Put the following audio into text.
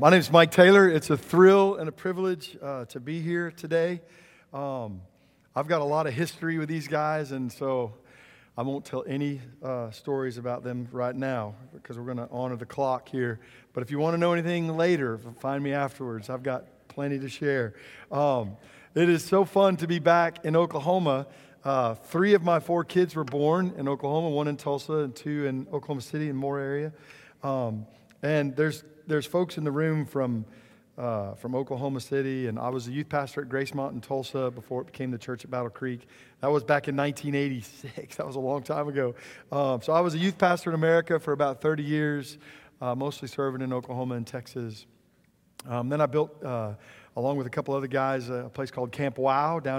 My name is Mike Taylor. It's a thrill and a privilege uh, to be here today. Um, I've got a lot of history with these guys, and so I won't tell any uh, stories about them right now because we're going to honor the clock here. But if you want to know anything later, find me afterwards. I've got plenty to share. Um, it is so fun to be back in Oklahoma. Uh, three of my four kids were born in Oklahoma, one in Tulsa and two in Oklahoma City and Moore area. Um, and there's there's folks in the room from, uh, from Oklahoma City, and I was a youth pastor at Gracemont in Tulsa before it became the church at Battle Creek. That was back in 1986. That was a long time ago. Um, so I was a youth pastor in America for about 30 years, uh, mostly serving in Oklahoma and Texas. Um, then I built, uh, along with a couple other guys, a place called Camp Wow down